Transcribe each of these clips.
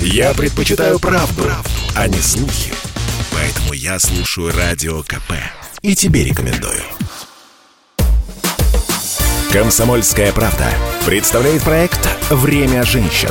Я предпочитаю правду, правду, а не слухи. Поэтому я слушаю Радио КП. И тебе рекомендую. «Комсомольская правда» представляет проект «Время женщин».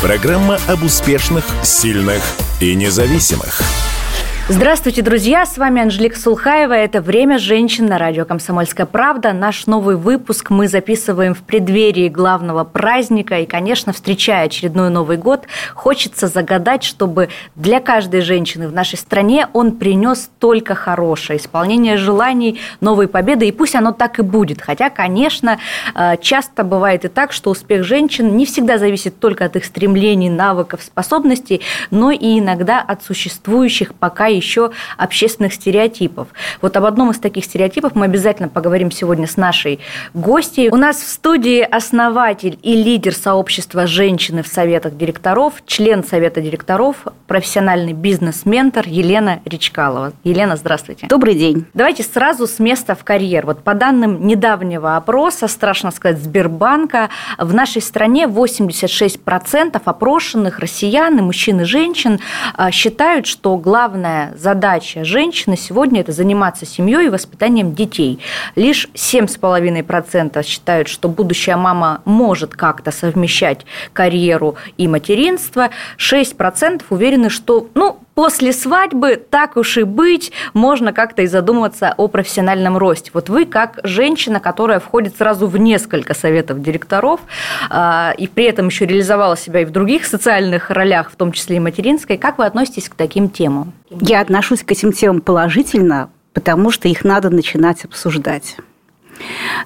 Программа об успешных, сильных и независимых – Здравствуйте, друзья! С вами Анжелика Сулхаева. Это «Время женщин» на радио «Комсомольская правда». Наш новый выпуск мы записываем в преддверии главного праздника. И, конечно, встречая очередной Новый год, хочется загадать, чтобы для каждой женщины в нашей стране он принес только хорошее. Исполнение желаний, новой победы. И пусть оно так и будет. Хотя, конечно, э, часто бывает и так, что успех женщин не всегда зависит только от их стремлений, навыков, способностей, но и иногда от существующих пока и еще общественных стереотипов. Вот об одном из таких стереотипов мы обязательно поговорим сегодня с нашей гостьей. У нас в студии основатель и лидер сообщества женщины в советах директоров, член совета директоров, профессиональный бизнес-ментор Елена Речкалова. Елена, здравствуйте. Добрый день. Давайте сразу с места в карьер. Вот по данным недавнего опроса, страшно сказать, Сбербанка, в нашей стране 86% опрошенных россиян и мужчин и женщин а, считают, что главное задача женщины сегодня – это заниматься семьей и воспитанием детей. Лишь 7,5% считают, что будущая мама может как-то совмещать карьеру и материнство. 6% уверены, что ну, после свадьбы, так уж и быть, можно как-то и задуматься о профессиональном росте. Вот вы, как женщина, которая входит сразу в несколько советов директоров, а, и при этом еще реализовала себя и в других социальных ролях, в том числе и материнской, как вы относитесь к таким темам? Я отношусь к этим темам положительно, потому что их надо начинать обсуждать.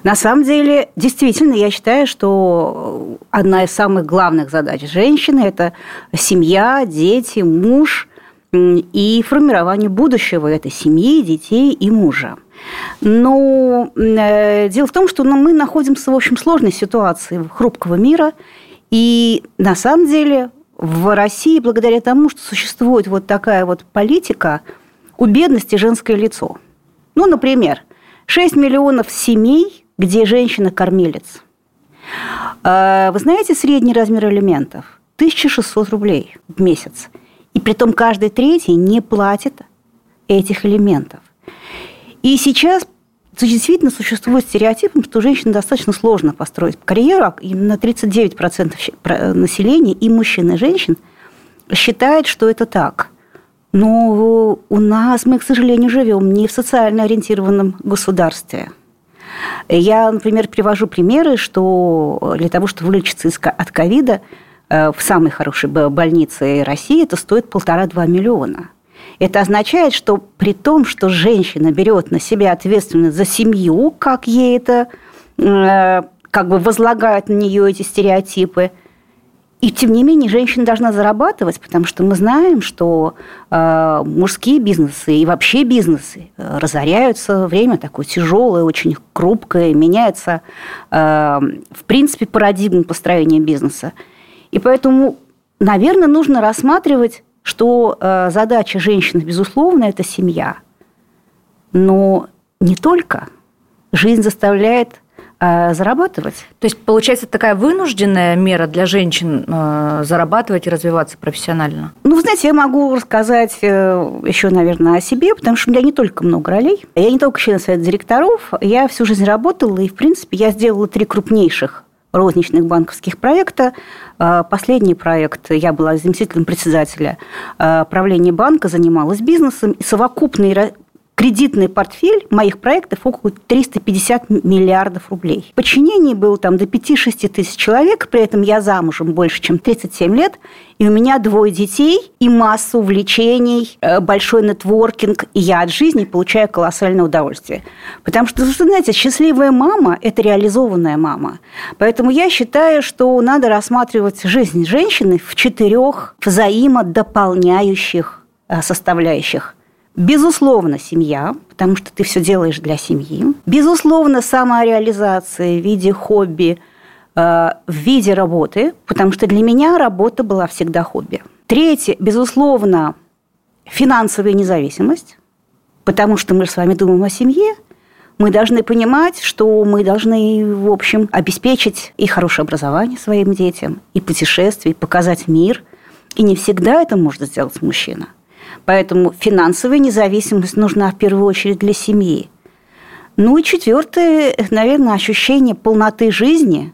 На самом деле, действительно, я считаю, что одна из самых главных задач женщины – это семья, дети, муж и формирование будущего этой семьи, детей и мужа. Но э, дело в том, что ну, мы находимся в общем сложной ситуации хрупкого мира, и на самом деле в России, благодаря тому, что существует вот такая вот политика, у бедности женское лицо. Ну, например, 6 миллионов семей, где женщина кормилец. А, вы знаете средний размер алиментов? 1600 рублей в месяц. И при том каждый третий не платит этих элементов. И сейчас действительно существует стереотип, что женщине достаточно сложно построить карьеру. Именно 39% населения, и мужчин, и женщин, считает, что это так. Но у нас мы, к сожалению, живем не в социально ориентированном государстве. Я, например, привожу примеры, что для того, чтобы вылечиться от ковида, э, в самой хорошей больнице России это стоит полтора-два миллиона. Это означает, что при том, что женщина берет на себя ответственность за семью, как ей это э, как бы возлагают на нее эти стереотипы, и тем не менее женщина должна зарабатывать, потому что мы знаем, что э, мужские бизнесы и вообще бизнесы э, разоряются. Время такое тяжелое, очень хрупкое, меняется, э, в принципе, парадигма построения бизнеса. И поэтому, наверное, нужно рассматривать что э, задача женщины, безусловно, это семья. Но не только. Жизнь заставляет э, зарабатывать. То есть, получается, такая вынужденная мера для женщин э, зарабатывать и развиваться профессионально? Ну, вы знаете, я могу рассказать еще, наверное, о себе, потому что у меня не только много ролей. Я не только член совета директоров, я всю жизнь работала, и, в принципе, я сделала три крупнейших розничных банковских проекта. А, последний проект, я была заместителем председателя а, правления банка, занималась бизнесом, и совокупный кредитный портфель моих проектов около 350 миллиардов рублей. В подчинении было там до 5-6 тысяч человек, при этом я замужем больше, чем 37 лет, и у меня двое детей и масса увлечений, э, большой нетворкинг, и я от жизни получаю колоссальное удовольствие. Потому что, знаете, счастливая мама – это реализованная мама. Поэтому я считаю, что надо рассматривать жизнь женщины в четырех взаимодополняющих э, составляющих – Безусловно, семья, потому что ты все делаешь для семьи. Безусловно, самореализация в виде хобби, э, в виде работы, потому что для меня работа была всегда хобби. Третье, безусловно, финансовая независимость, потому что мы же с вами думаем о семье, Мы должны понимать, что мы должны, в общем, обеспечить и хорошее образование своим детям, и путешествия, и показать мир. И не всегда это может сделать мужчина. Поэтому финансовая независимость нужна в первую очередь для семьи. Ну и четвертое, наверное, ощущение полноты жизни,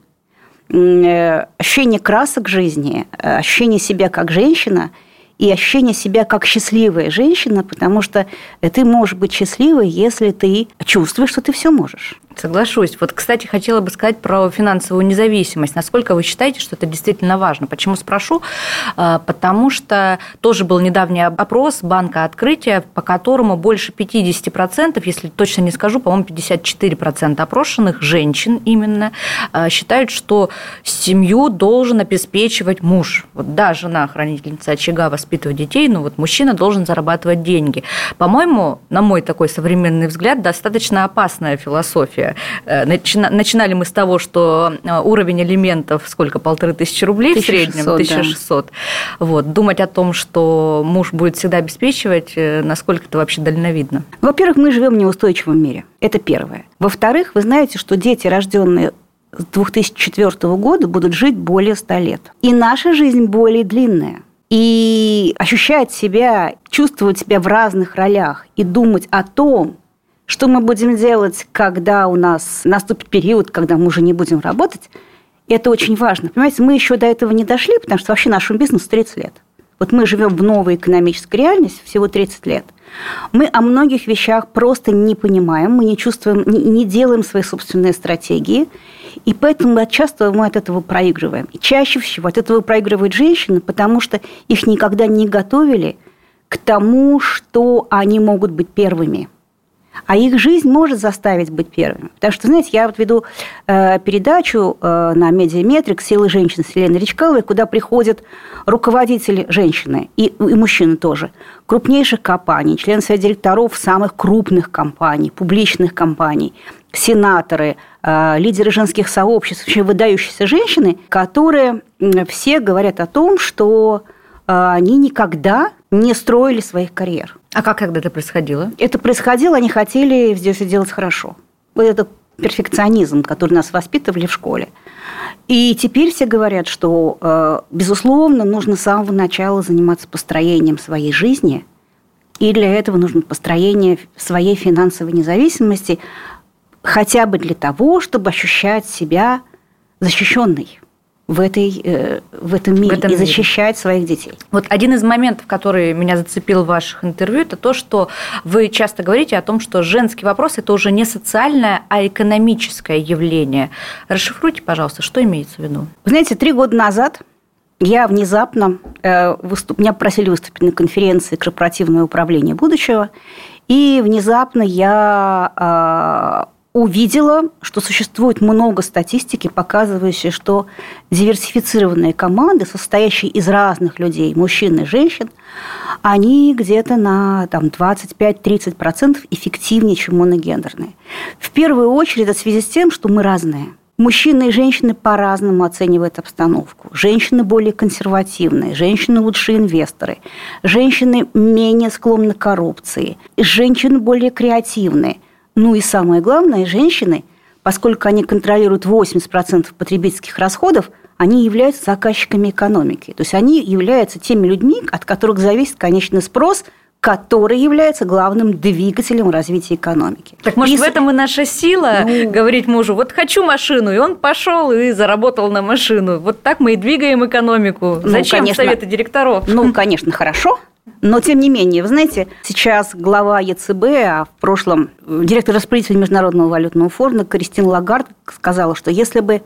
э, ощущение красок жизни, э, ощущение себя как женщина – и ощущение себя как счастливая женщина, потому что ты можешь быть счастливой, если ты чувствуешь, что ты все можешь. Соглашусь. Вот, кстати, хотела бы сказать про финансовую независимость. Насколько вы считаете, что это действительно важно? Почему спрошу? А, потому что тоже был недавний опрос Банка Открытия, по которому больше 50%, если точно не скажу, по-моему, 54% опрошенных женщин именно а, считают, что семью должен обеспечивать муж. Вот да, жена хранительница очага воспитывает детей, но вот мужчина должен зарабатывать деньги. По-моему, на мой такой современный взгляд, достаточно опасная философия принципе, э, начинали мы с того, что э, уровень элементов сколько, полторы тысячи рублей 1600, в среднем, 1600. Да. Вот. Думать о том, что муж будет всегда обеспечивать, э, насколько это вообще дальновидно? Во-первых, мы живем в неустойчивом мире. Это первое. Во-вторых, вы знаете, что дети, рожденные с 2004 года, будут жить более 100 лет. И наша жизнь более длинная. И ощущать себя, чувствовать себя в разных ролях и думать о том, что мы будем делать, когда у нас наступит период, когда мы уже не будем работать? Это очень важно. Понимаете, мы еще до этого не дошли, потому что вообще нашему бизнесу 30 лет. Вот мы живем в новой экономической реальности всего 30 лет. Мы о многих вещах просто не понимаем, мы не чувствуем, не делаем свои собственные стратегии, и поэтому часто мы от этого проигрываем. И чаще всего от этого проигрывают женщины, потому что их никогда не готовили к тому, что они могут быть первыми – а их жизнь может заставить быть первыми. Потому что, знаете, я вот веду э, передачу э, на Медиаметрик «Силы женщин» с Еленой Речкаловой, куда приходят руководители женщины и, и мужчины тоже, крупнейших компаний, члены совета директоров самых крупных компаний, публичных компаний, сенаторы, э, лидеры женских сообществ, вообще выдающиеся женщины, которые все говорят о том, что э, они никогда не строили своих карьер. А как тогда это происходило? Это происходило, они хотели здесь все делать хорошо. Вот это перфекционизм, который нас воспитывали в школе. И теперь все говорят, что, э, безусловно, нужно с самого начала заниматься построением своей жизни, и для этого нужно построение своей финансовой независимости, хотя бы для того, чтобы ощущать себя защищенной в, этой, э, в этом мире в этом и мире. защищать своих детей. Вот один из моментов, который меня зацепил в ваших интервью, это то, что вы часто говорите о том, что женский вопрос – это уже не социальное, а экономическое явление. Расшифруйте, пожалуйста, что имеется в виду? Вы знаете, три года назад я внезапно, э, выступ... меня просили выступить на конференции «Корпоративное управление будущего», и внезапно я а, увидела, что существует много статистики, показывающей, что диверсифицированные команды, состоящие из разных людей, мужчин и женщин, они где-то на там, 25-30% эффективнее, чем моногендерные. В первую очередь это в связи с тем, что мы разные. Мужчины и женщины по-разному оценивают обстановку. Женщины более консервативные, женщины лучшие инвесторы, женщины менее склонны к коррупции, женщины более креативные – ну и самое главное, женщины, поскольку они контролируют 80% потребительских расходов, они являются заказчиками экономики. То есть они являются теми людьми, от которых зависит конечный спрос – который является главным двигателем развития экономики. Так может и... в этом и наша сила ну... говорить мужу, вот хочу машину, и он пошел и заработал на машину. Вот так мы и двигаем экономику. Ну, Зачем конечно, советы директоров? Ну, конечно, хорошо, но, тем не менее, вы знаете, сейчас глава ЕЦБ, а в прошлом директор распределителя Международного валютного фонда Кристин Лагард сказала, что если бы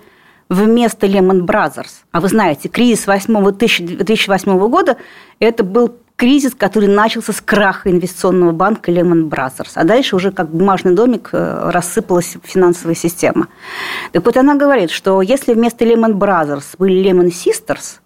вместо Lehman Brothers, а вы знаете, кризис 2008 года, это был кризис, который начался с краха инвестиционного банка Lehman Brothers. А дальше уже как бумажный домик э, рассыпалась финансовая система. Так вот, она говорит, что если вместо Lehman Brothers были Lehman Sisters,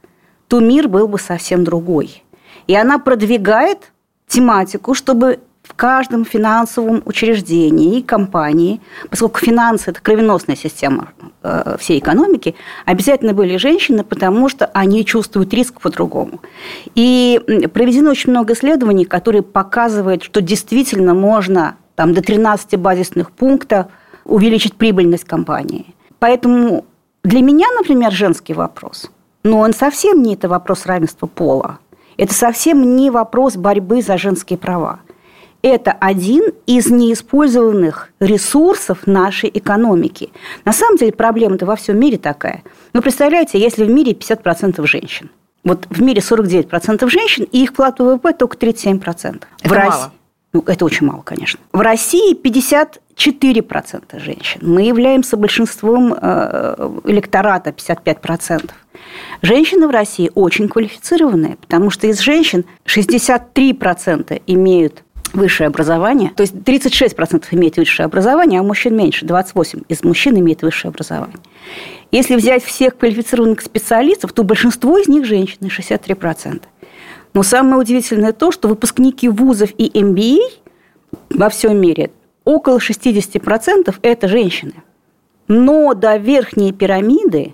то мир был бы совсем другой. И она продвигает тематику, чтобы в каждом финансовом учреждении и компании, поскольку финансы – это кровеносная система э, всей экономики, обязательно были женщины, потому что они чувствуют риск по-другому. И проведено очень много исследований, которые показывают, что действительно можно там, до 13 базисных пунктов увеличить прибыльность компании. Поэтому для меня, например, женский вопрос, но он совсем не это вопрос равенства пола. Это совсем не вопрос борьбы за женские права. Это один из неиспользованных ресурсов нашей экономики. На самом деле проблема-то во всем мире такая. Ну, представляете, если в мире 50% женщин, вот в мире 49% женщин, и их вклад в ВВП только 37%. Это в мало. России, ну, это очень мало, конечно. В России 54% женщин. Мы являемся большинством э, электората, 55%. Женщины в России очень квалифицированные, потому что из женщин 63% имеют высшее образование, то есть 36% имеют высшее образование, а мужчин меньше, 28% из мужчин имеет высшее образование. Если взять всех квалифицированных специалистов, то большинство из них женщины, 63%. Но самое удивительное то, что выпускники вузов и MBA во всем мире около 60% это женщины. Но до верхней пирамиды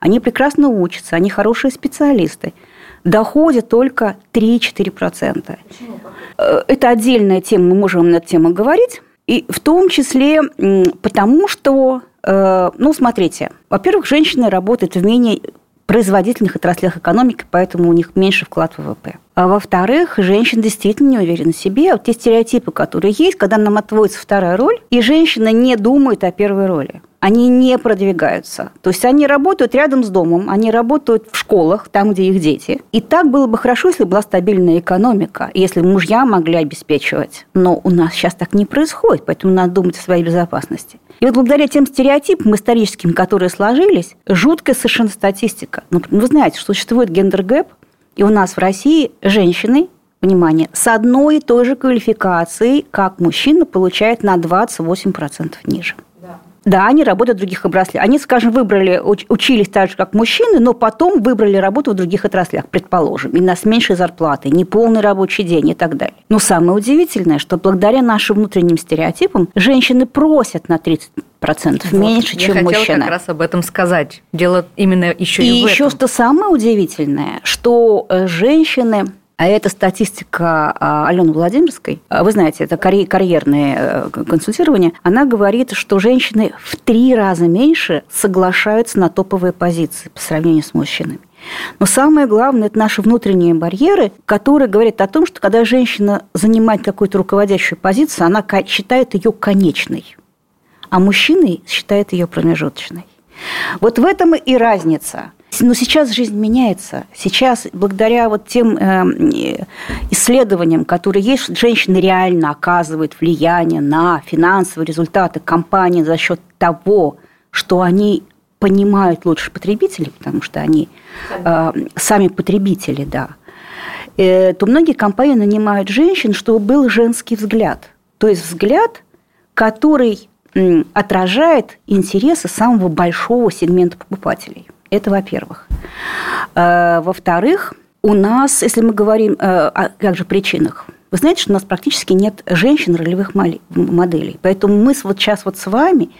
они прекрасно учатся, они хорошие специалисты. Доходят только 3-4%. Э, Это отдельная тема, мы можем на эту тему говорить. И в том числе потому, что, э, ну, смотрите, во-первых, женщины работают в менее производительных отраслях экономики, поэтому у них меньше вклад в ВВП. А во-вторых, женщины действительно не уверены в себе. Вот те стереотипы, которые есть, когда нам отводится вторая роль, и женщина не думает о первой роли. Они не продвигаются. То есть они работают рядом с домом, они работают в школах, там, где их дети. И так было бы хорошо, если была стабильная экономика, если мужья могли обеспечивать. Но у нас сейчас так не происходит, поэтому надо думать о своей безопасности. И вот благодаря тем стереотипам историческим, которые сложились, жуткая совершенно статистика. Ну, вы знаете, что существует gender gap, и у нас в России женщины, внимание, с одной и той же квалификацией, как мужчина, получают на 28% ниже. Да, они работают в других отраслях. Они, скажем, выбрали, уч- учились так же, как мужчины, но потом выбрали работу в других отраслях, предположим, и на с меньшей зарплатой, неполный рабочий день и так далее. Но самое удивительное, что благодаря нашим внутренним стереотипам женщины просят на 30% меньше, Я чем хотела мужчины. как раз об этом сказать. Дело именно еще и, И в еще этом. что самое удивительное, что э, женщины а это статистика а, Алены Владимирской. А, Вы знаете, это карье- карьерное э, консультирование. Она говорит, что женщины в три раза меньше соглашаются на топовые позиции по сравнению с мужчинами. Но самое главное – это наши внутренние барьеры, которые говорят о том, что когда женщина занимает какую-то руководящую позицию, она считает ее конечной, а мужчины считают ее промежуточной. Вот в этом и разница. Но сейчас жизнь меняется. Сейчас, благодаря вот тем э, исследованиям, которые есть, женщины реально оказывают влияние на финансовые результаты компании за счет того, что они понимают лучше потребителей, потому что они э, сами потребители, да, э, то многие компании нанимают женщин, чтобы был женский взгляд. То есть взгляд, который отражает интересы самого большого сегмента покупателей. Это во-первых. Э, Во-вторых, у нас, если мы говорим э, о как же причинах, вы знаете, что у нас практически нет женщин ролевых моделей. Поэтому мы вот сейчас вот с вами,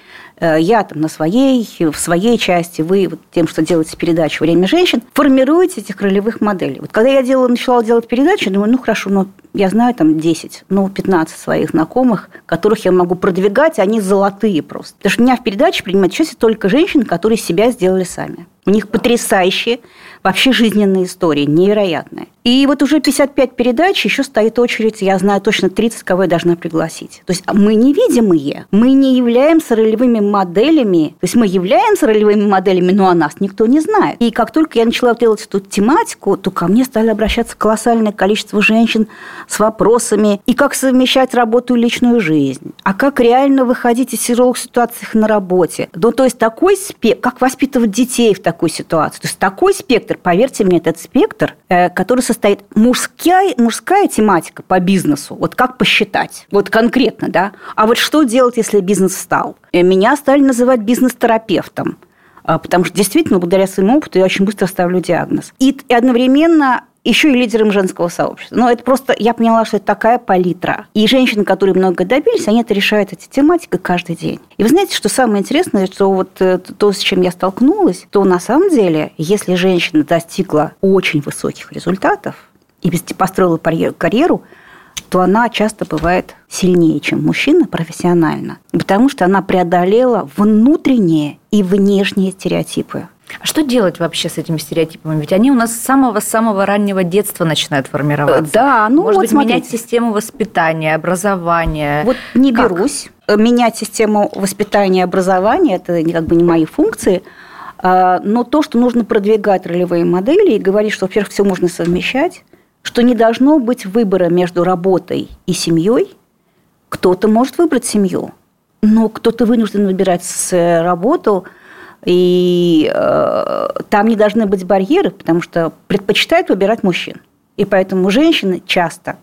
э, я там на своей, в своей части, вы вот тем, что делаете передачу «Время женщин», формируете этих ролевых моделей. Вот когда я делала, начала делать передачу, я думаю, ну хорошо, ну я знаю там 10, ну 15 своих знакомых, которых я могу продвигать, они золотые просто. Потому что у меня в передаче принимают участие только женщины, которые себя сделали сами. У них потрясающие вообще жизненные истории, невероятные. И вот уже 55 передач, еще стоит очередь, я знаю точно 30, кого я должна пригласить. То есть мы невидимые, мы не являемся ролевыми моделями, то есть мы являемся ролевыми моделями, но о нас никто не знает. И как только я начала делать эту тематику, то ко мне стали обращаться колоссальное количество женщин с вопросами, и как совмещать работу и личную жизнь, а как реально выходить из тяжелых ситуаций на работе. Ну, то есть такой спектр, как воспитывать детей в такой ситуации. То есть такой спектр, поверьте мне, этот спектр, э, который состоит мужская, мужская тематика по бизнесу, вот как посчитать, вот конкретно, да, а вот что делать, если бизнес встал? Э, Меня стали называть бизнес-терапевтом, а, потому что действительно, благодаря своему опыту, я очень быстро ставлю диагноз. И, и одновременно еще и лидером женского сообщества. Но это просто, я поняла, что это такая палитра. И женщины, которые много добились, они это решают эти тематики каждый день. И вы знаете, что самое интересное, что вот э, то, с чем я столкнулась, то на самом деле, если женщина достигла очень высоких результатов и построила карьеру, то она часто бывает сильнее, чем мужчина профессионально, потому что она преодолела внутренние и внешние стереотипы. А что делать вообще с этими стереотипами? Ведь они у нас с самого-самого раннего детства начинают формироваться. Да, ну Может вот быть, смотрите. менять систему воспитания, образования. Вот не Как? берусь. Менять систему воспитания и образования – это как бы не мои функции. А, Но то, что нужно продвигать ролевые модели и говорить, что, во-первых, все можно совмещать, что не должно быть выбора между работой и семьей. Кто-то может выбрать семью, но кто-то вынужден выбирать э, работу, и э, там не должны быть барьеры, потому что предпочитают выбирать мужчин. И поэтому женщины часто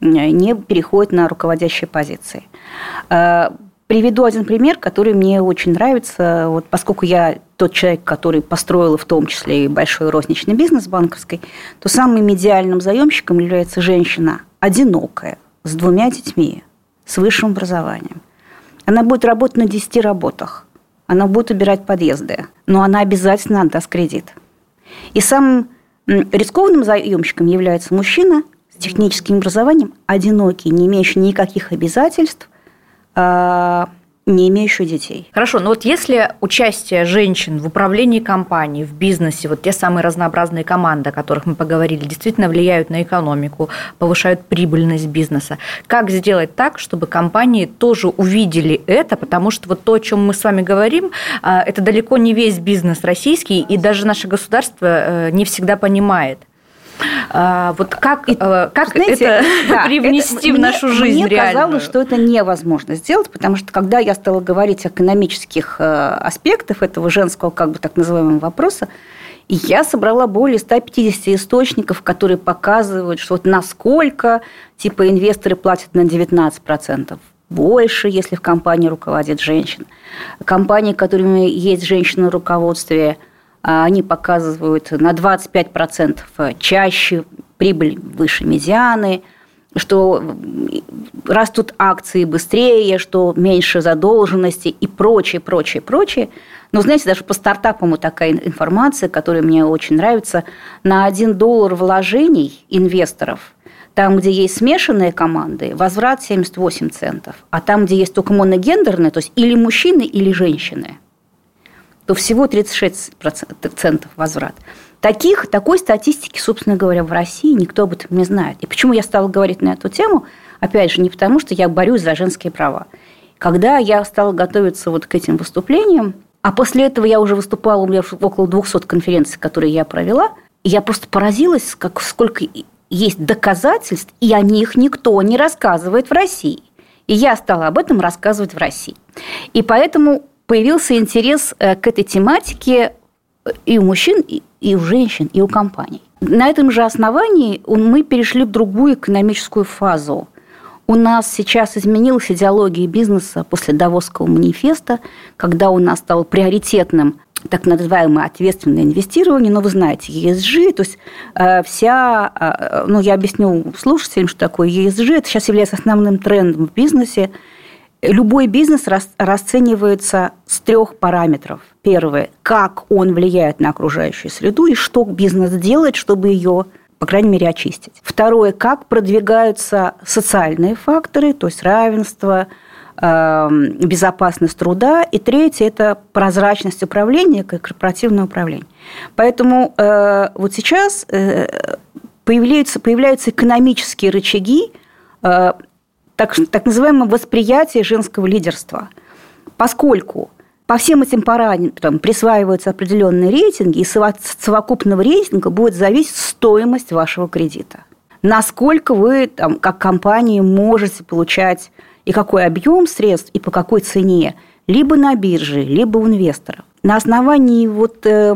э, не переходят на руководящие позиции. Э, Приведу один пример, который мне очень нравится. Вот поскольку я тот человек, который построил в том числе и большой розничный бизнес банковский, то самым идеальным заемщиком является женщина одинокая, с двумя детьми, с высшим образованием. Она будет работать на 10 работах. Она будет убирать подъезды, но она обязательно отдаст кредит. И самым рискованным заемщиком является мужчина с техническим образованием, одинокий, не имеющий никаких обязательств, а, не имеющий детей. Хорошо, но вот если участие женщин в управлении компанией, в бизнесе, вот те самые разнообразные команды, о которых мы поговорили, действительно влияют на экономику, повышают прибыльность бизнеса, как сделать так, чтобы компании тоже увидели это, потому что вот то, о чем мы с вами говорим, а, это далеко не весь бизнес российский, и даже наше государство э, не всегда понимает. А, Вот как, И, э, как знаете, это да, привнести это в нашу мне, жизнь Мне реальную? казалось, что это невозможно сделать, потому что когда я стала говорить о экономических э, аспектах этого женского, как бы так называемого вопроса, я собрала более 150 источников, которые показывают, что вот насколько типа инвесторы платят на 19% больше, если в компании руководит женщина. Компании, которыми есть женщины в руководстве, они показывают на 25% чаще прибыль выше медианы, что растут акции быстрее, что меньше задолженности и прочее, прочее, прочее. Но, знаете, даже по стартапам такая информация, которая мне очень нравится, на 1 доллар вложений инвесторов, там, где есть смешанные команды, возврат 78 центов, а там, где есть только моногендерные, то есть или мужчины, или женщины, то всего 36% центов возврат. Таких, такой статистики, собственно говоря, в России никто об этом не знает. И почему я стала говорить на эту тему? Опять же, не потому, что я борюсь за женские права. Когда я стала готовиться вот к этим выступлениям, а после этого я уже выступала, у меня около 200 конференций, которые я провела, и я просто поразилась, как, сколько есть доказательств, и о них никто не рассказывает в России. И я стала об этом рассказывать в России. И поэтому появился интерес э, к этой тематике и у мужчин, и у женщин, и у компаний. На этом же основании мы перешли в другую экономическую фазу. У нас сейчас изменилась идеология бизнеса после Давосского манифеста, когда у нас стало приоритетным так называемое ответственное инвестирование, но вы знаете, ESG, то есть э, вся, э, ну я объясню слушателям, что такое ESG, это сейчас является основным трендом в бизнесе. Любой бизнес расценивается с трех параметров. Первое, как он влияет на окружающую среду и что бизнес делает, чтобы ее по крайней мере, очистить. Второе, как продвигаются социальные факторы, то есть равенство, эм, безопасность труда. И третье – это прозрачность управления, корпоративное управление. Поэтому э, вот сейчас э, появляются, появляются экономические рычаги, э, так, так называемое восприятие женского лидерства. Поскольку по всем этим параметрам присваиваются определенные рейтинги, и совокупного рейтинга будет зависеть стоимость вашего кредита. Насколько вы, там, как компания, можете получать и какой объем средств, и по какой цене, либо на бирже, либо у инвесторов. На основании вот э,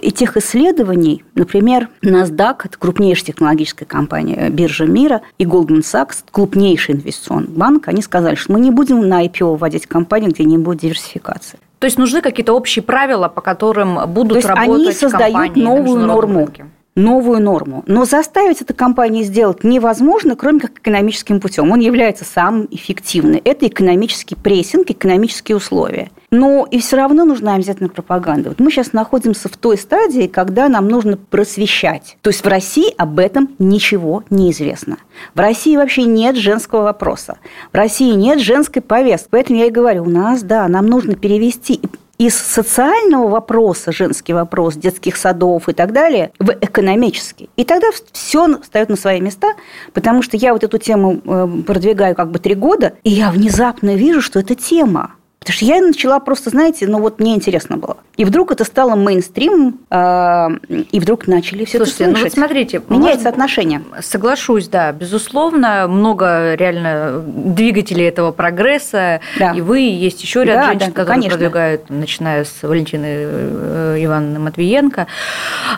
этих исследований, например, NASDAQ, это крупнейшая технологическая компания биржа мира, и Goldman Sachs, крупнейший инвестиционный банк, они сказали, что мы не будем на IPO вводить компанию, где не будет диверсификации. То есть нужны какие-то общие правила, по которым будут То есть работать они создают компании новую норму. рынке. Новую норму. Но заставить эту компанию сделать невозможно, кроме как экономическим путем. Он является самым эффективным. Это экономический прессинг, экономические условия. Но и все равно нужна обязательно пропаганда. Вот мы сейчас находимся в той стадии, когда нам нужно просвещать. То есть в России об этом ничего не известно. В России вообще нет женского вопроса. В России нет женской повестки. Поэтому я и говорю, у нас, да, нам нужно перевести из социального вопроса, женский вопрос, детских садов и так далее, в экономический. И тогда все встает на свои места, потому что я вот эту тему э, продвигаю как бы три года, и я внезапно вижу, что это тема. Потому что я начала просто, знаете, ну вот мне интересно было. И вдруг это стало мейнстримом, э, и вдруг начали все Слушайте, это слышать. ну вот смотрите. Меняется может, отношение. Соглашусь, да, безусловно. Много реально двигателей этого прогресса. Да. И вы, и есть еще ряд да, женщин, да, которые конечно. продвигают, начиная с Валентины э, Ивановны Матвиенко.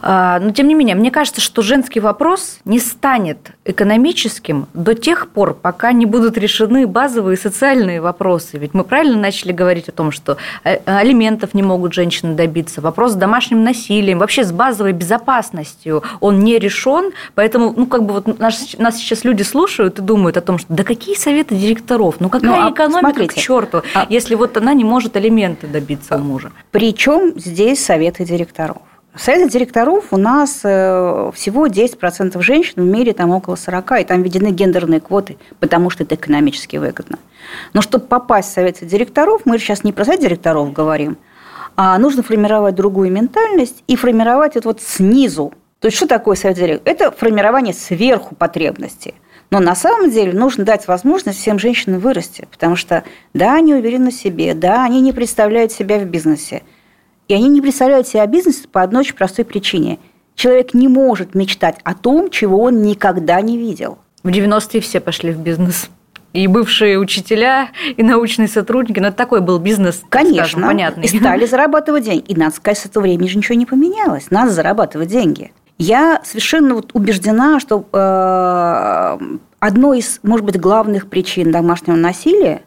А, но, тем не менее, мне кажется, что женский вопрос не станет экономическим до тех пор, пока не будут решены базовые социальные вопросы. Ведь мы правильно начали говорить о том, что э, алиментов не могут женщины добиться, вопрос с домашним насилием, вообще с базовой безопасностью, он не решен, поэтому, ну, как бы вот нас, нас сейчас люди слушают и думают о том, что да какие советы директоров, ну какая ну, а экономика смотрите, к черту, а... если вот она не может алименты добиться у мужа. Причем здесь советы директоров? В директоров у нас э, всего 10% женщин, в мире там около 40, и там введены гендерные квоты, потому что это экономически выгодно. Но чтобы попасть в совет директоров, мы сейчас не про совет директоров говорим, а нужно формировать другую ментальность и формировать это вот снизу. То есть, что такое совет директоров? Это формирование сверху потребностей. Но на самом деле нужно дать возможность всем женщинам вырасти, потому что, да, они уверены в себе, да, они не представляют себя в бизнесе. И они не представляют себя в бизнесе по одной очень простой причине. Человек не может мечтать о том, чего он никогда не видел. В 90-е все пошли в бизнес и бывшие учителя, и научные сотрудники. Но это такой был бизнес, Конечно, скажем, понятный. И стали зарабатывать деньги. И, надо сказать, с этого времени же ничего не поменялось. Надо зарабатывать деньги. Я совершенно вот убеждена, что э, одной из, может быть, главных причин домашнего насилия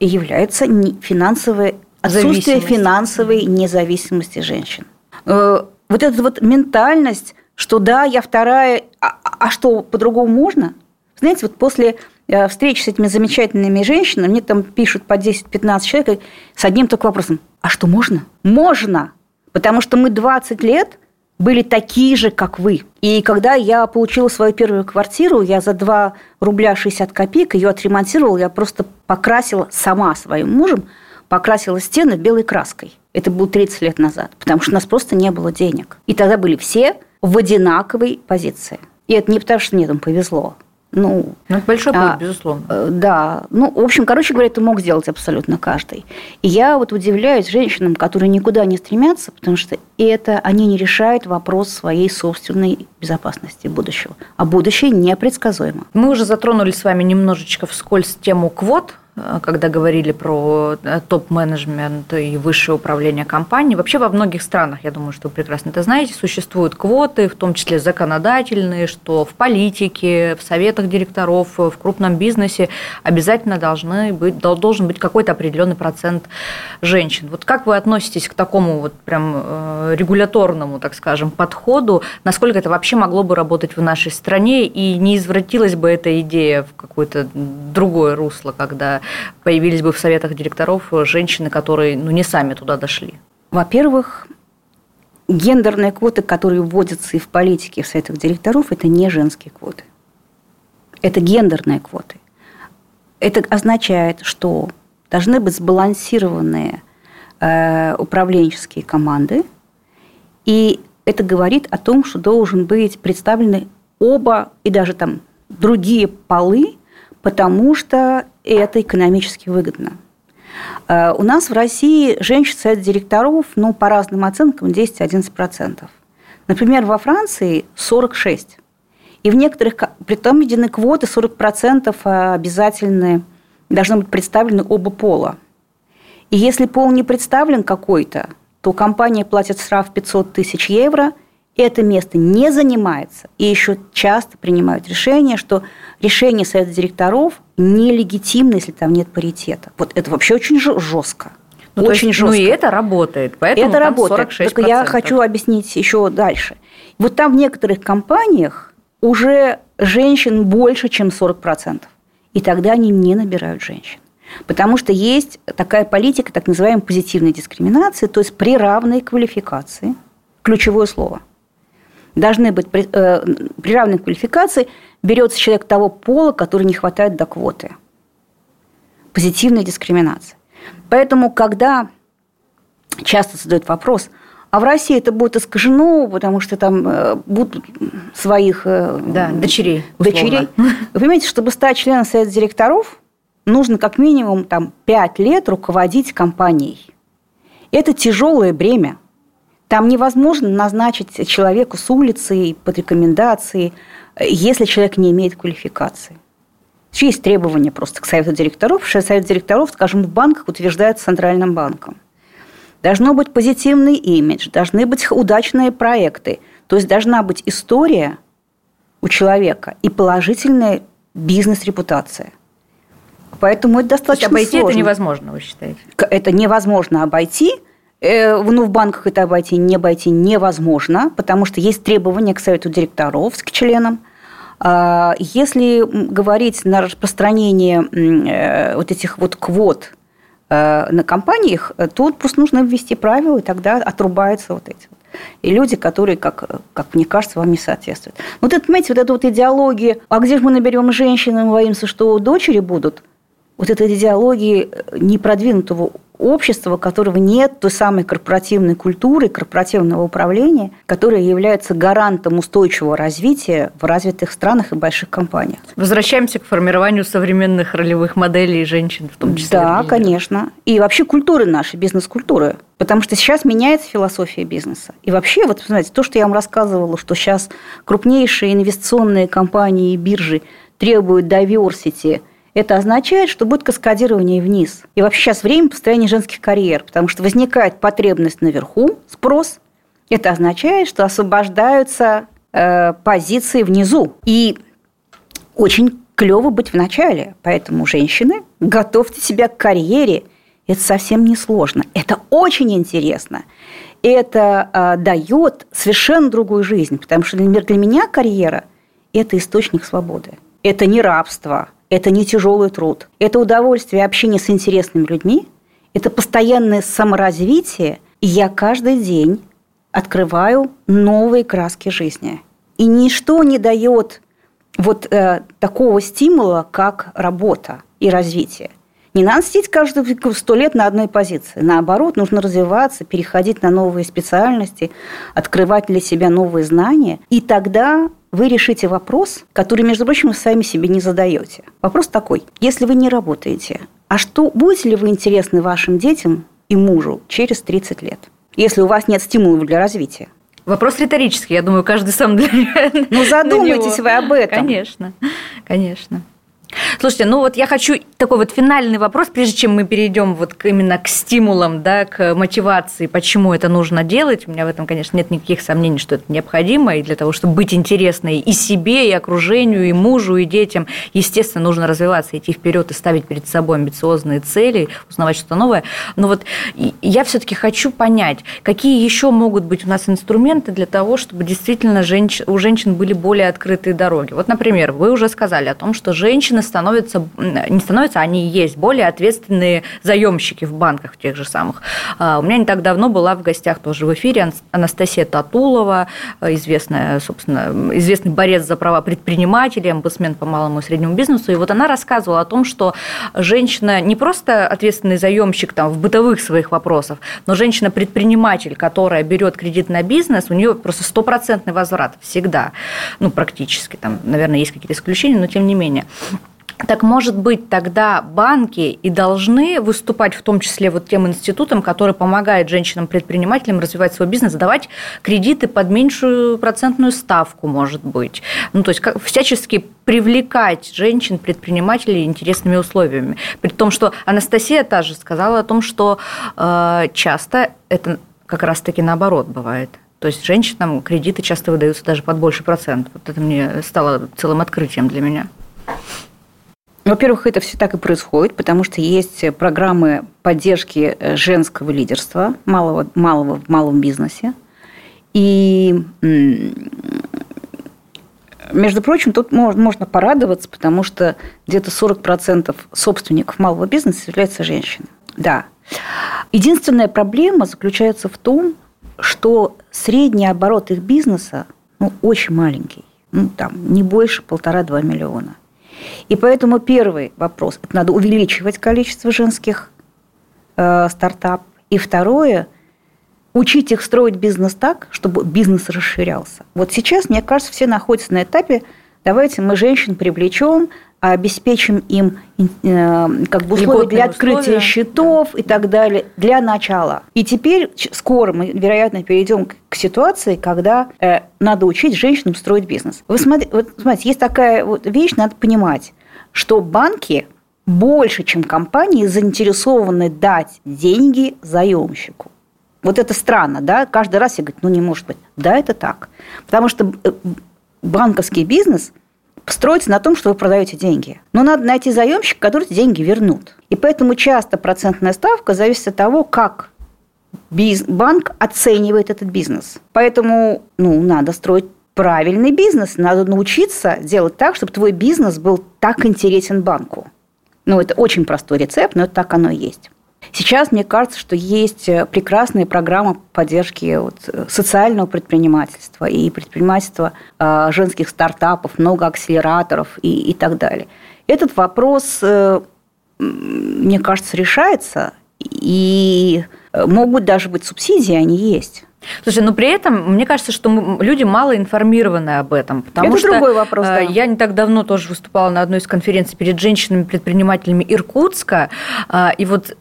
является финансовое отсутствие финансовой независимости женщин. Э, вот эта вот ментальность, что да, я вторая, а, а что, по-другому можно? Знаете, вот после Э, встреч с этими замечательными женщинами, мне там пишут по 10-15 человек с одним только вопросом. А что можно? Можно! Потому что мы 20 лет были такие же, как вы. И когда я получила свою первую квартиру, я за 2 рубля 60 копеек ее отремонтировала, я просто покрасила сама своим мужем, покрасила стены белой краской. Это было 30 лет назад, потому что у нас просто не было денег. И тогда были все в одинаковой позиции. И это не потому, что мне там повезло. Ну, ну это большой путь, а, безусловно. Э, да. Ну, в общем, короче говоря, это мог сделать абсолютно каждый. И я вот удивляюсь женщинам, которые никуда не стремятся, потому что это они не решают вопрос своей собственной безопасности будущего. А будущее непредсказуемо. Мы уже затронули с вами немножечко вскользь тему квот когда говорили про э, топ-менеджмент и высшее управление компанией. Вообще во многих странах, я думаю, что вы прекрасно это знаете, существуют квоты, в том числе законодательные, что в политике, в советах директоров, в крупном бизнесе обязательно должны быть, должен быть какой-то определенный процент женщин. Вот как вы относитесь к такому вот прям э, регуляторному, так скажем, подходу? Насколько это вообще могло бы работать в нашей стране и не извратилась бы эта идея в какое-то другое русло, когда появились бы в советах директоров женщины, которые ну, не сами туда дошли? Во-первых, гендерные квоты, которые вводятся и в политике, и в советах директоров, это не женские квоты. Это гендерные квоты. Это означает, что должны быть сбалансированные э, управленческие команды, и это говорит о том, что должен быть представлены оба и даже там другие полы, потому что это экономически выгодно. Э, у нас в России женщин совет директоров, ну, по разным оценкам, 10-11%. Например, во Франции 46%. И в некоторых, при том введены квоты, 40% обязательны, должны быть представлены оба пола. И если пол не представлен какой-то, то компания платит штраф 500 тысяч евро – это место не занимается. И еще часто принимают решение, что решение совета директоров нелегитимно, если там нет паритета. Вот это вообще очень жестко. Ну, очень есть, жестко. Ну и это работает, поэтому это работает. 46%. Только я хочу объяснить еще дальше. Вот там в некоторых компаниях уже женщин больше, чем 40%. И тогда они не набирают женщин. Потому что есть такая политика, так называемой позитивной дискриминации, то есть при равной квалификации, ключевое слово, должны быть при, э, при равной квалификации берется человек того пола, который не хватает до квоты. Позитивная дискриминация. Поэтому, когда часто задают вопрос, а в России это будет искажено, потому что там э, будут своих э, да, дочерей. дочерей. Вы понимаете, чтобы стать членом совета директоров, нужно как минимум там, 5 лет руководить компанией. Это тяжелое бремя. Там невозможно назначить человеку с улицы под рекомендации, если человек не имеет квалификации. Есть требования просто к совету директоров. Совет директоров, скажем, в банках утверждается Центральным банком. Должно быть позитивный имидж, должны быть удачные проекты. То есть должна быть история у человека и положительная бизнес-репутация – Поэтому это достаточно То есть обойти сложно. это невозможно, вы считаете? Это невозможно обойти. Э, ну, в банках это обойти, не обойти невозможно, потому что есть требования к совету директоров, к членам. А, если говорить на распространение э, вот этих вот квот э, на компаниях, то просто нужно ввести правила, и тогда отрубаются вот эти вот. И люди, которые, как, как мне кажется, вам не соответствуют. Вот это, понимаете, вот эта вот идеология, а где же мы наберем женщин, мы боимся, что дочери будут – вот этой идеологии непродвинутого общества, которого нет той самой корпоративной культуры, корпоративного управления, которая является гарантом устойчивого развития в развитых странах и больших компаниях. Возвращаемся к формированию современных ролевых моделей женщин в том числе. Да, конечно. И вообще культуры нашей, бизнес-культуры. Потому что сейчас меняется философия бизнеса. И вообще, вот, знаете, то, что я вам рассказывала, что сейчас крупнейшие инвестиционные компании и биржи требуют diversity – это означает, что будет каскадирование вниз. И вообще сейчас время построения женских карьер, потому что возникает потребность наверху, спрос. Это означает, что освобождаются э, позиции внизу. И очень клево быть в начале. Поэтому, женщины, готовьте себя к карьере. Это совсем не сложно. Это очень интересно. Это э, дает совершенно другую жизнь. Потому что, например, для меня карьера – это источник свободы. Это не рабство, это не тяжелый труд, это удовольствие общения с интересными людьми, это постоянное саморазвитие, и я каждый день открываю новые краски жизни. И ничто не дает вот э, такого стимула, как работа и развитие. Не надо сидеть каждые сто лет на одной позиции. Наоборот, нужно развиваться, переходить на новые специальности, открывать для себя новые знания. И тогда вы решите вопрос, который, между прочим, вы сами себе не задаете. Вопрос такой. Если вы не работаете, а что, будете ли вы интересны вашим детям и мужу через 30 лет, если у вас нет стимулов для развития? Вопрос риторический, я думаю, каждый сам для Ну, задумайтесь вы об этом. Конечно, конечно. Слушайте, ну вот я хочу такой вот финальный вопрос, прежде чем мы перейдем вот именно к стимулам, да, к мотивации, почему это нужно делать. У меня в этом, конечно, нет никаких сомнений, что это необходимо, и для того, чтобы быть интересной и себе, и окружению, и мужу, и детям, естественно, нужно развиваться, идти вперед и ставить перед собой амбициозные цели, узнавать что-то новое. Но вот я все-таки хочу понять, какие еще могут быть у нас инструменты для того, чтобы действительно женщ... у женщин были более открытые дороги. Вот, например, вы уже сказали о том, что женщины становятся, не становятся, они есть более ответственные заемщики в банках тех же самых. А, у меня не так давно была в гостях тоже в эфире Анастасия Татулова, известная, собственно, известный борец за права предпринимателей, омбудсмен по малому и среднему бизнесу. И вот она рассказывала о том, что женщина не просто ответственный заемщик там, в бытовых своих вопросах, но женщина-предприниматель, которая берет кредит на бизнес, у нее просто стопроцентный возврат всегда, ну, практически, там, наверное, есть какие-то исключения, но тем не менее. Так может быть, тогда банки и должны выступать в том числе вот тем институтом, который помогает женщинам-предпринимателям развивать свой бизнес, давать кредиты под меньшую процентную ставку, может быть. Ну, то есть как, всячески привлекать женщин-предпринимателей интересными условиями. При том, что Анастасия та же сказала о том, что э, часто это как раз-таки наоборот бывает. То есть женщинам кредиты часто выдаются даже под больший процент. Вот это мне стало целым открытием для меня. Во-первых, это все так и происходит, потому что есть программы поддержки э, женского лидерства малого, малого в малом бизнесе. И, между прочим, тут можно порадоваться, потому что где-то 40% собственников малого бизнеса являются женщинами. Да. Единственная проблема заключается в том, что средний оборот их бизнеса ну, очень маленький. Ну, там, не больше полтора-два миллиона. И поэтому первый вопрос – это надо увеличивать количество женских э, стартапов. И второе – учить их строить бизнес так, чтобы бизнес расширялся. Вот сейчас, мне кажется, все находятся на этапе давайте мы женщин привлечем, обеспечим им э, как бы условия для открытия условия. счетов да. и так далее для начала. И теперь скоро мы, вероятно, перейдем к ситуации, когда э, надо учить женщинам строить бизнес. Вы смотрите, вот, смотрите, есть такая вот вещь, надо понимать, что банки больше, чем компании, заинтересованы дать деньги заемщику. Вот это странно, да? Каждый раз я говорю, ну не может быть. Да, это так. Потому что э, банковский бизнес строится на том, что вы продаете деньги. Но надо найти заемщика, который деньги вернут. И поэтому часто процентная ставка зависит от того, как банк оценивает этот бизнес. Поэтому ну, надо строить правильный бизнес. Надо научиться делать так, чтобы твой бизнес был так интересен банку. Ну, это очень простой рецепт, но так оно и есть. Сейчас, мне кажется, что есть э, прекрасная программа поддержки вот, э, социального предпринимательства и предпринимательства э, женских стартапов, много акселераторов и, и так далее. Этот вопрос, э, мне кажется, решается, и э, могут даже быть субсидии, они есть. Слушай, но при этом мне кажется, что люди мало информированы об этом, потому Это что другой вопрос, да. я не так давно тоже выступала на одной из конференций перед женщинами-предпринимателями Иркутска, и вот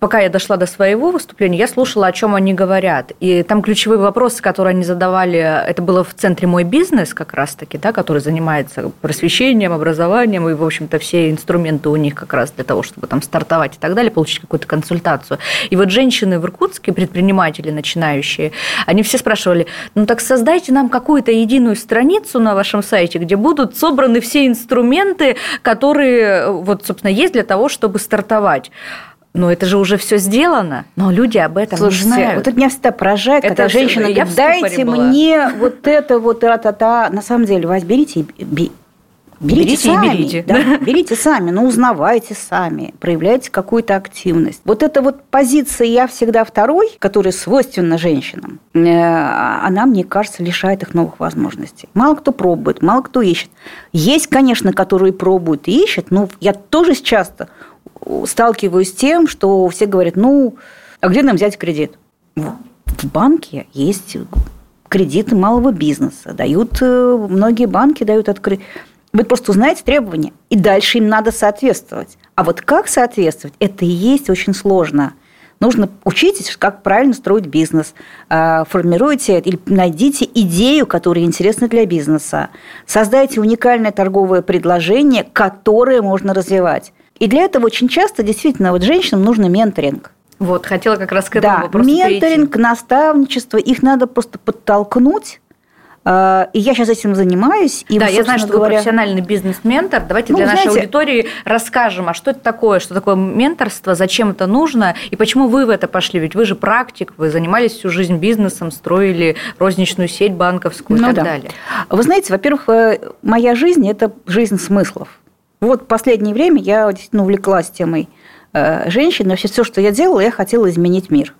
пока я дошла до своего выступления, я слушала, о чем они говорят. И там ключевые вопросы, которые они задавали, это было в центре «Мой бизнес» как раз-таки, да, который занимается просвещением, образованием, и, в общем-то, все инструменты у них как раз для того, чтобы там стартовать и так далее, получить какую-то консультацию. И вот женщины в Иркутске, предприниматели начинающие, они все спрашивали, ну так создайте нам какую-то единую страницу на вашем сайте, где будут собраны все инструменты, которые, вот, собственно, есть для того, чтобы стартовать но это же уже все сделано, но люди об этом Слушайте, не знают. Вот это меня всегда поражает, это когда женщина говорит, дайте была. мне вот это вот, та-та-та. На самом деле, возьмите и берите, берите сами. И берите. Да, берите сами, но узнавайте сами, проявляйте какую-то активность. Вот эта вот позиция «я всегда второй», которая свойственна женщинам, э, она, мне кажется, лишает их новых возможностей. Мало кто пробует, мало кто ищет. Есть, конечно, которые пробуют и ищут, но я тоже часто сталкиваюсь с тем, что все говорят, ну, а где нам взять кредит? В банке есть кредиты малого бизнеса. Дают, э, многие банки дают открыть. Вы просто узнаете требования, и дальше им надо соответствовать. А вот как соответствовать, это и есть очень сложно. Нужно учитесь, как правильно строить бизнес. А, формируйте или найдите идею, которая интересна для бизнеса. Создайте уникальное торговое предложение, которое можно развивать. И для этого очень часто действительно вот женщинам нужно менторинг. Вот, хотела как раз к этому да, вопросу менторинг, перейти. наставничество, их надо просто подтолкнуть, а, и я сейчас этим занимаюсь. И, да, я знаю, что говоря... вы профессиональный бизнес-ментор. Давайте ну, для знаете... нашей аудитории расскажем, а что это такое, что такое менторство, зачем это нужно, и почему вы в это пошли. Ведь вы же практик, вы занимались всю жизнь бизнесом, строили розничную сеть банковскую ну, и так да. далее. Вы знаете, во-первых, э, моя жизнь – это жизнь смыслов. Вот в последнее время я действительно увлеклась темой э, женщин, но все, что я делала, я хотела изменить мир.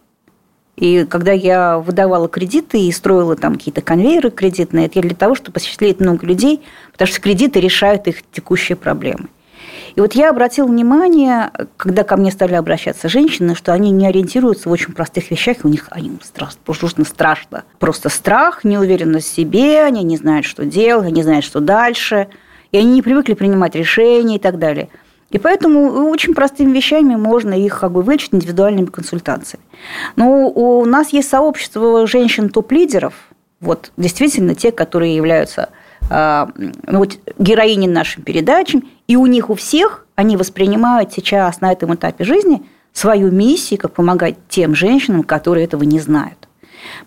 И когда я выдавала кредиты и строила там какие-то конвейеры кредитные, это для того, чтобы осчастливить много людей, потому что кредиты решают их текущие проблемы. И вот я обратила внимание, когда ко мне стали обращаться женщины, что они не ориентируются в очень простых вещах, и у них они страшно, страшно. Просто страх, неуверенность в себе, они не знают, что делать, они не знают, что дальше – и они не привыкли принимать решения и так далее. И поэтому очень простыми вещами можно их как бы вылечить индивидуальными консультациями. Но у нас есть сообщество женщин-топ-лидеров, вот действительно те, которые являются а, ну, вот, героини нашим передачам, и у них у всех они воспринимают сейчас на этом этапе жизни свою миссию, как помогать тем женщинам, которые этого не знают.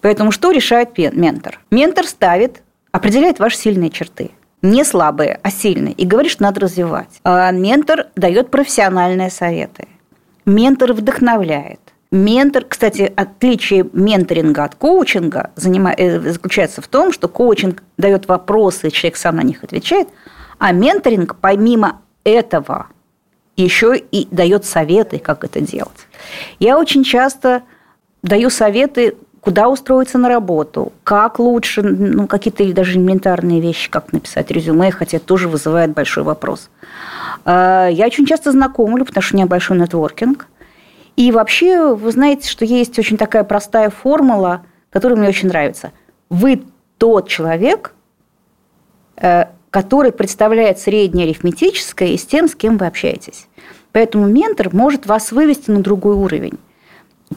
Поэтому что решает ментор? Ментор ставит, определяет ваши сильные черты – не слабые, а сильные, и говорит, что надо развивать. А ментор дает профессиональные советы. Ментор вдохновляет. Ментор, кстати, отличие менторинга от коучинга заключается в том, что коучинг дает вопросы, человек сам на них отвечает, а менторинг помимо этого еще и дает советы, как это делать. Я очень часто даю советы, куда устроиться на работу, как лучше, ну, какие-то даже элементарные вещи, как написать резюме, хотя это тоже вызывает большой вопрос. А, я очень часто знакомлю, потому что у меня большой нетворкинг. И вообще, вы знаете, что есть очень такая простая формула, которая мне очень нравится. Вы тот человек, э, который представляет среднее арифметическое и с тем, с кем вы общаетесь. Поэтому ментор может вас вывести на другой уровень.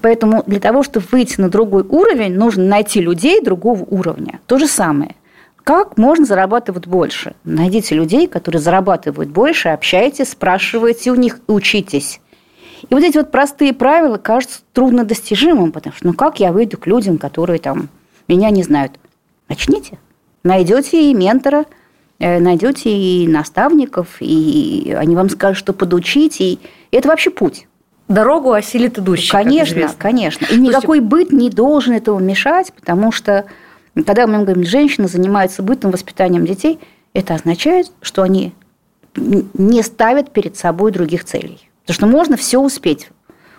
Поэтому для того, чтобы выйти на другой уровень, нужно найти людей другого уровня. То же самое. Как можно зарабатывать больше? Найдите людей, которые зарабатывают больше, общайтесь, спрашивайте у них, учитесь. И вот эти вот простые правила кажутся труднодостижимым, потому что ну как я выйду к людям, которые там меня не знают? Начните. Найдете и ментора, э, найдете и наставников, и они вам скажут, что подучить, и это вообще путь. Дорогу осилит идущий. Конечно, конечно. И никакой быт не должен этого мешать, потому что когда мы говорим, женщина занимается бытом, воспитанием детей, это означает, что они не ставят перед собой других целей. Потому что можно все успеть.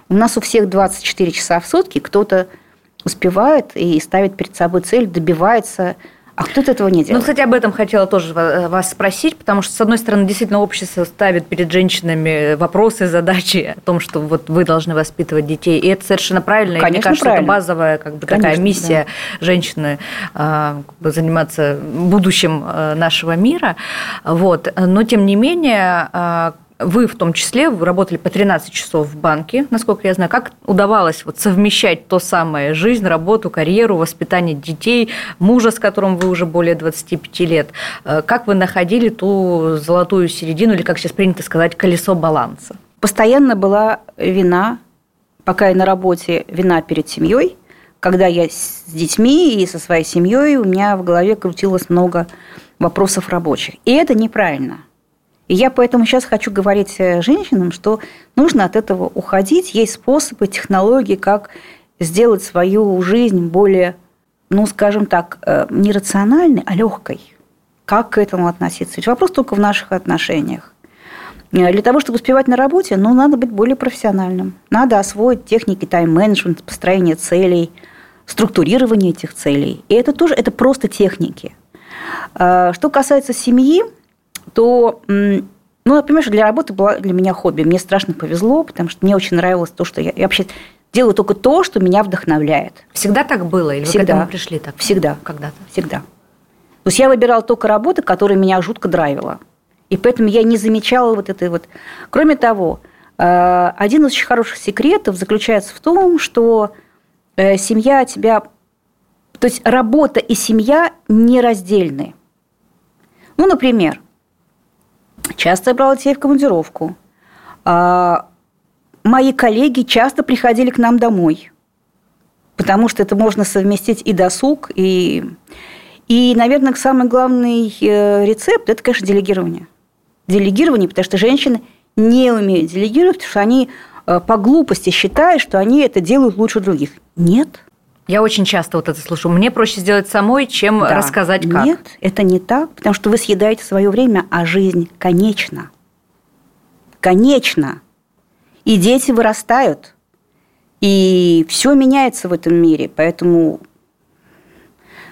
У нас у всех 24 часа в сутки, кто-то успевает и ставит перед собой цель, добивается а кто-то этого не делает. Ну, кстати, об этом хотела тоже вас спросить, потому что, с одной стороны, действительно, общество ставит перед женщинами вопросы, задачи о том, что вот вы должны воспитывать детей. И это совершенно правильно. Конечно, и мне кажется, правильно. это базовая как бы, Конечно, такая миссия да. женщины а, как бы, заниматься будущим а, нашего мира. Вот. Но, тем не менее, а, вы в том числе вы работали по 13 часов в банке, насколько я знаю. Как удавалось вот совмещать то самое жизнь, работу, карьеру, воспитание детей, мужа, с которым вы уже более 25 лет? Э, как вы находили ту золотую середину, или, как сейчас принято сказать, колесо баланса? Постоянно была вина, пока я на работе, вина перед семьей. Когда я с детьми и со своей семьей, у меня в голове крутилось много вопросов рабочих. И это неправильно. И я поэтому сейчас хочу говорить э, женщинам, что нужно от этого уходить. Есть способы, технологии, как сделать свою жизнь более, ну, скажем так, э, не рациональной, а легкой. Как к этому относиться? Ведь вопрос только в наших отношениях. Э, для того, чтобы успевать на работе, ну, надо быть более профессиональным. Надо освоить техники тайм-менеджмента, построения целей, структурирования этих целей. И это тоже, это просто техники. Что касается семьи, то, ну, например, для работы было для меня хобби. Мне страшно повезло, потому что мне очень нравилось то, что я, я вообще делаю только то, что меня вдохновляет. Всегда так было? Или Всегда. вы к этому пришли так? Всегда. Когда-то? Всегда. То есть я выбирала только работы, которые меня жутко драйвила. И поэтому я не замечала вот этой вот... Кроме того, э, один из очень хороших секретов заключается в том, что э, семья тебя... То есть работа и семья нераздельны. Ну, например, Часто я брала детей в командировку. А мои коллеги часто приходили к нам домой, потому что это можно совместить и досуг, и... И, наверное, самый главный э, рецепт – это, конечно, делегирование. Делегирование, потому что женщины не умеют делегировать, потому что они э, по глупости считают, что они это делают лучше других. Нет – я очень часто вот это слушаю. Мне проще сделать самой, чем да. рассказать как. Нет, это не так, потому что вы съедаете свое время, а жизнь конечна. Конечна. И дети вырастают. И все меняется в этом мире. Поэтому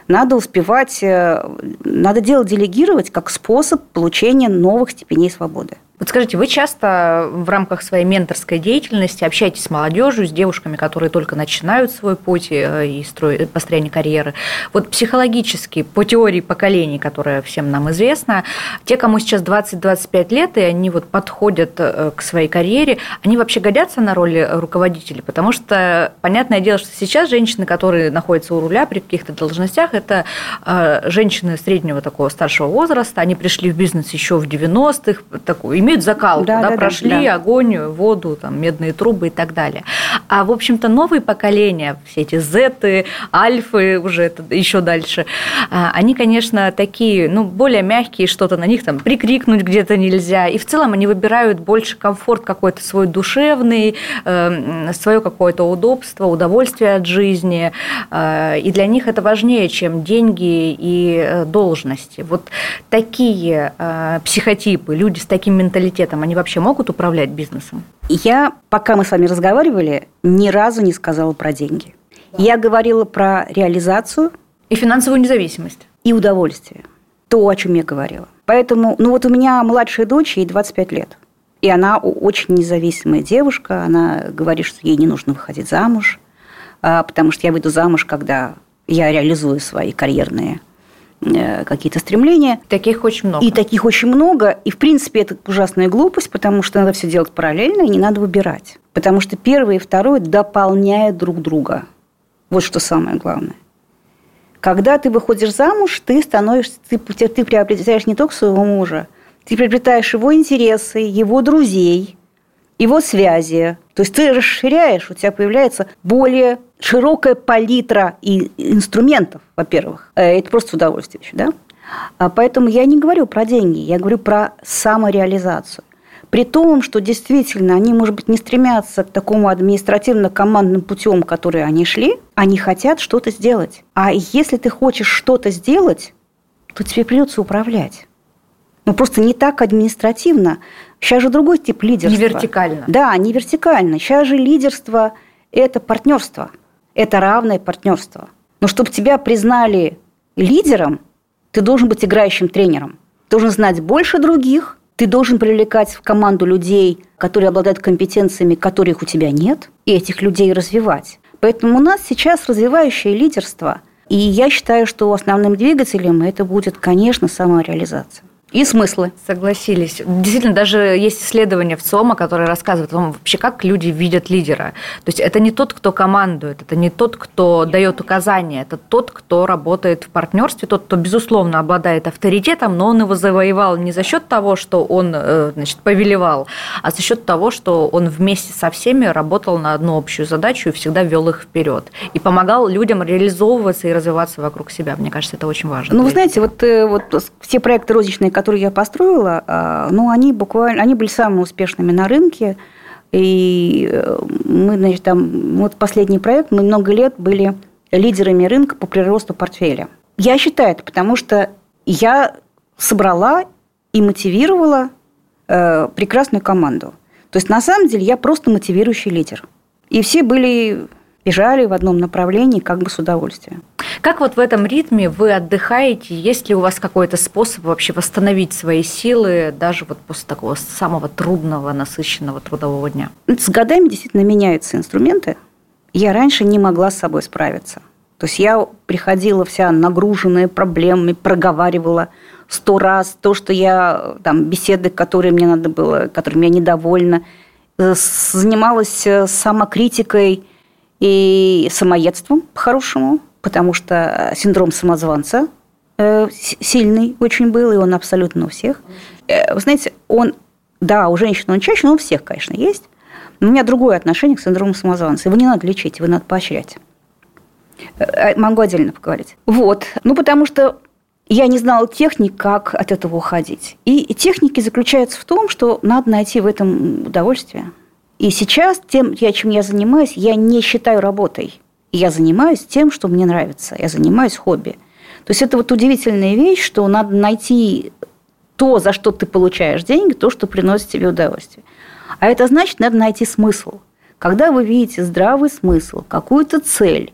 надо успевать, э, надо дело делегировать как способ получения новых степеней свободы. Вот скажите, вы часто в рамках своей менторской деятельности общаетесь с молодежью, с девушками, которые только начинают свой путь э, и строят построение карьеры. Вот психологически, по теории поколений, которая всем нам известна, те, кому сейчас 20-25 лет, и они вот подходят э, к своей карьере, они вообще годятся на роли руководителей? Потому что, понятное дело, что сейчас женщины, которые находятся у руля при каких-то должностях, это э, женщины среднего такого старшего возраста, они пришли в бизнес еще в 90-х, такой, имеют закалку, да, да, да прошли да. огонь, воду, там, медные трубы и так далее. А, в общем-то, новые поколения, все эти зеты, альфы уже еще дальше, а, они, конечно, такие, ну, более мягкие, что-то на них там прикрикнуть где-то нельзя. И в целом они выбирают больше комфорт какой-то свой душевный, э, свое какое-то удобство, удовольствие от жизни. Э, и для них это важнее, чем деньги и э, должности. Вот такие психотипы, люди с таким менталитетом, они вообще могут управлять бизнесом? Я, пока мы с вами разговаривали, ни разу не сказала про деньги. Я говорила про реализацию. И финансовую независимость. И удовольствие. То, о чем я говорила. Поэтому, ну вот у меня младшая дочь, ей 25 лет. И она очень независимая девушка. Она говорит, что ей не нужно выходить замуж, а, потому что я выйду замуж, когда я реализую свои карьерные какие-то стремления. Таких очень много. И таких очень много. И, в принципе, это ужасная глупость, потому что надо все делать параллельно, и не надо выбирать. Потому что первое и второе дополняют друг друга. Вот что самое главное. Когда ты выходишь замуж, ты становишься, ты, ты приобретаешь не только своего мужа, ты приобретаешь его интересы, его друзей, его связи. То есть ты расширяешь, у тебя появляется более широкая палитра и инструментов, во-первых. Э, это просто удовольствие еще, да? А поэтому я не говорю про деньги, я говорю про самореализацию. При том, что действительно они, может быть, не стремятся к такому административно-командным путем, который они шли, они хотят что-то сделать. А если ты хочешь что-то сделать, то тебе придется управлять. Ну, просто не так административно. Сейчас же другой тип лидерства. Не вертикально. Да, не вертикально. Сейчас же лидерство – это партнерство. Это равное партнерство. Но чтобы тебя признали лидером, ты должен быть играющим тренером. Ты должен знать больше других, ты должен привлекать в команду людей, которые обладают компетенциями, которых у тебя нет, и этих людей развивать. Поэтому у нас сейчас развивающее лидерство. И я считаю, что основным двигателем это будет, конечно, самореализация и смыслы. Согласились. Действительно, даже есть исследования в ЦОМа, которые рассказывают о том, вообще, как люди видят лидера. То есть это не тот, кто командует, это не тот, кто дает указания, это тот, кто работает в партнерстве, тот, кто, безусловно, обладает авторитетом, но он его завоевал не за счет того, что он э, значит, повелевал, а за счет того, что он вместе со всеми работал на одну общую задачу и всегда вел их вперед. И помогал людям реализовываться и развиваться вокруг себя. Мне кажется, это очень важно. Ну, вы знаете, вот, э, вот все проекты розничные, которые которые я построила, а, ну, они буквально, они были самыми успешными на рынке. И э, мы, значит, там, вот последний проект, мы много лет были лидерами рынка по приросту портфеля. Я считаю это, потому что я собрала и мотивировала э, прекрасную команду. То есть, на самом деле, я просто мотивирующий лидер. И все были бежали в одном направлении как бы с удовольствием. Как вот в этом ритме вы отдыхаете? Есть ли у вас какой-то способ вообще восстановить свои силы даже вот после такого самого трудного, насыщенного трудового дня? С годами действительно меняются инструменты. Я раньше не могла с собой справиться. То есть я приходила вся нагруженная проблемами, проговаривала сто раз то, что я там беседы, которые мне надо было, которыми я недовольна, э, занималась э, самокритикой – и самоедством по-хорошему, потому что синдром самозванца э, сильный очень был, и он абсолютно у всех. Э, вы знаете, он, да, у женщин он чаще, но у всех, конечно, есть. Но у меня другое отношение к синдрому самозванца. Его не надо лечить, его надо поощрять. Э, могу отдельно поговорить. Вот. Ну, потому что я не знала техник, как от этого уходить. И техники заключаются в том, что надо найти в этом удовольствие – и сейчас тем, я, чем я занимаюсь, я не считаю работой. Я занимаюсь тем, что мне нравится. Я занимаюсь хобби. То есть это вот удивительная вещь, что надо найти то, за что ты получаешь деньги, то, что приносит тебе удовольствие. А это значит, надо найти смысл. Когда вы видите здравый смысл, какую-то цель,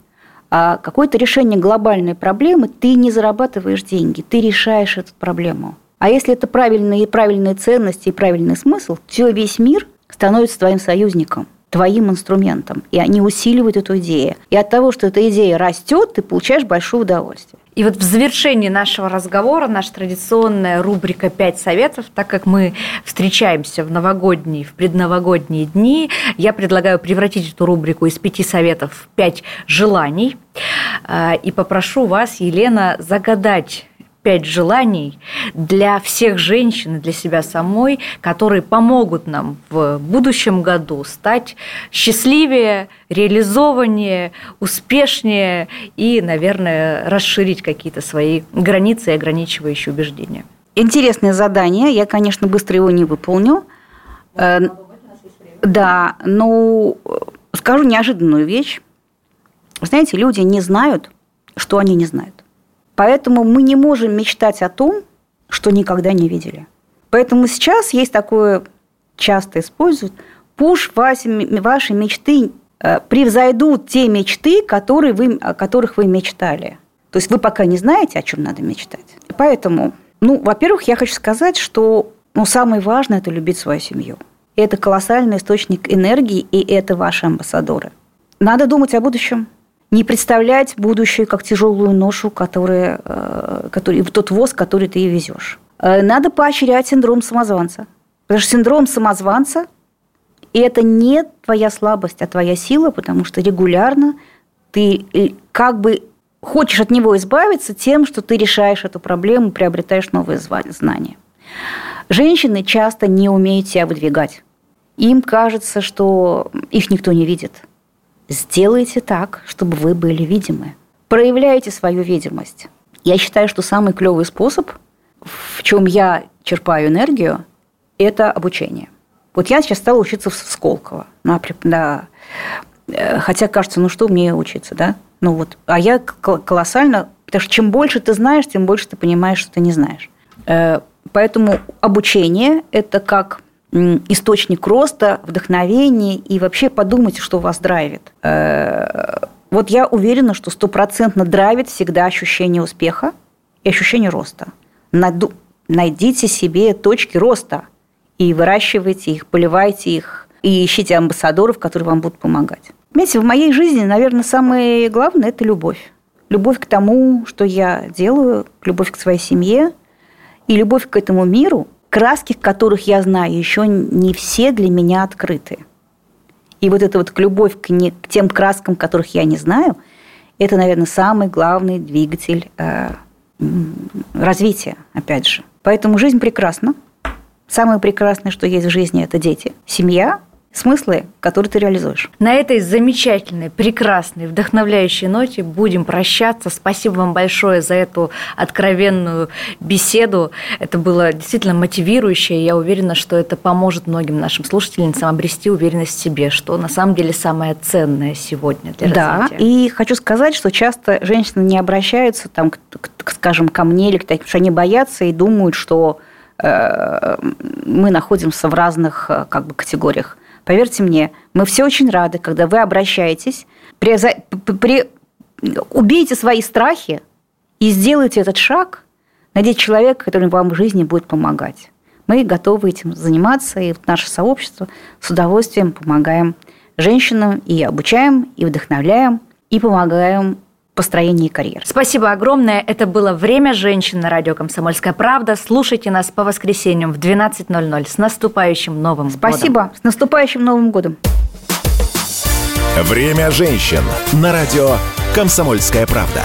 а какое-то решение глобальной проблемы, ты не зарабатываешь деньги, ты решаешь эту проблему. А если это правильные, правильные ценности и правильный смысл, то весь мир становится твоим союзником твоим инструментом, и они усиливают эту идею. И от того, что эта идея растет, ты получаешь большое удовольствие. И вот в завершении нашего разговора наша традиционная рубрика «Пять советов», так как мы встречаемся в новогодние, в предновогодние дни, я предлагаю превратить эту рубрику из пяти советов в пять желаний. А, и попрошу вас, Елена, загадать пять желаний для всех женщин и для себя самой, которые помогут нам в будущем году стать счастливее, реализованнее, успешнее и, наверное, расширить какие-то свои границы и ограничивающие убеждения. Интересное задание. Я, конечно, быстро его не выполню. Э, да, но скажу неожиданную вещь. Знаете, люди не знают, что они не знают. Поэтому мы не можем мечтать о том, что никогда не видели. Поэтому сейчас есть такое, часто используют, пуш ваши, ваши мечты э, превзойдут те мечты, которые вы, о которых вы мечтали. То есть вы пока не знаете, о чем надо мечтать. Поэтому, ну, во-первых, я хочу сказать, что ну, самое важное – это любить свою семью. Это колоссальный источник энергии, и это ваши амбассадоры. Надо думать о будущем – не представлять будущее как тяжелую ношу, э, который, тот воз, который ты везешь. Э, надо поощрять синдром самозванца. Потому что синдром самозванца – это не твоя слабость, а твоя сила, потому что регулярно ты э, как бы хочешь от него избавиться тем, что ты решаешь эту проблему, приобретаешь новые знания. Женщины часто не умеют себя выдвигать. Им кажется, что их никто не видит – Сделайте так, чтобы вы были видимы. Проявляйте свою видимость. Я считаю, что самый клевый способ, в чем я черпаю энергию, это обучение. Вот я сейчас стала учиться в Сколково. На, на, э, хотя кажется, ну что мне учиться, да? Ну вот, а я колоссально, потому что чем больше ты знаешь, тем больше ты понимаешь, что ты не знаешь. Э, поэтому обучение – это как источник роста, вдохновения и вообще подумайте, что вас драйвит. Э, вот я уверена, что стопроцентно драйвит всегда ощущение успеха и ощущение роста. Найдите себе точки роста и выращивайте их, поливайте их, и ищите амбассадоров, которые вам будут помогать. Понимаете, в моей жизни, наверное, самое главное – это любовь. Любовь к тому, что я делаю, любовь к своей семье и любовь к этому миру – краски, которых я знаю, еще не все для меня открыты. И вот эта вот любовь к, не, к тем краскам, которых я не знаю, это, наверное, самый главный двигатель э, развития, опять же. Поэтому жизнь прекрасна. Самое прекрасное, что есть в жизни, это дети, семья, смыслы, которые ты реализуешь. На этой замечательной, прекрасной, вдохновляющей ноте будем прощаться. Спасибо вам большое за эту откровенную беседу. Это было действительно мотивирующе. Я уверена, что это поможет многим нашим слушательницам обрести уверенность в себе, что на самом деле самое ценное сегодня для да, развития. Да, и хочу сказать, что часто женщины не обращаются, там, скажем, ко мне или к таким, что они боятся и думают, что э, мы находимся в разных э, как бы, категориях. Поверьте мне, мы все очень рады, когда вы обращаетесь, при, при, убейте свои страхи и сделайте этот шаг, найдите человека, который вам в жизни будет помогать. Мы готовы этим заниматься, и наше сообщество с удовольствием помогаем женщинам и обучаем, и вдохновляем, и помогаем построении карьеры. Спасибо огромное. Это было «Время женщин» на радио «Комсомольская правда». Слушайте нас по воскресеньям в 12.00. С наступающим Новым Спасибо. годом! Спасибо. С наступающим Новым годом! «Время женщин» на радио «Комсомольская правда».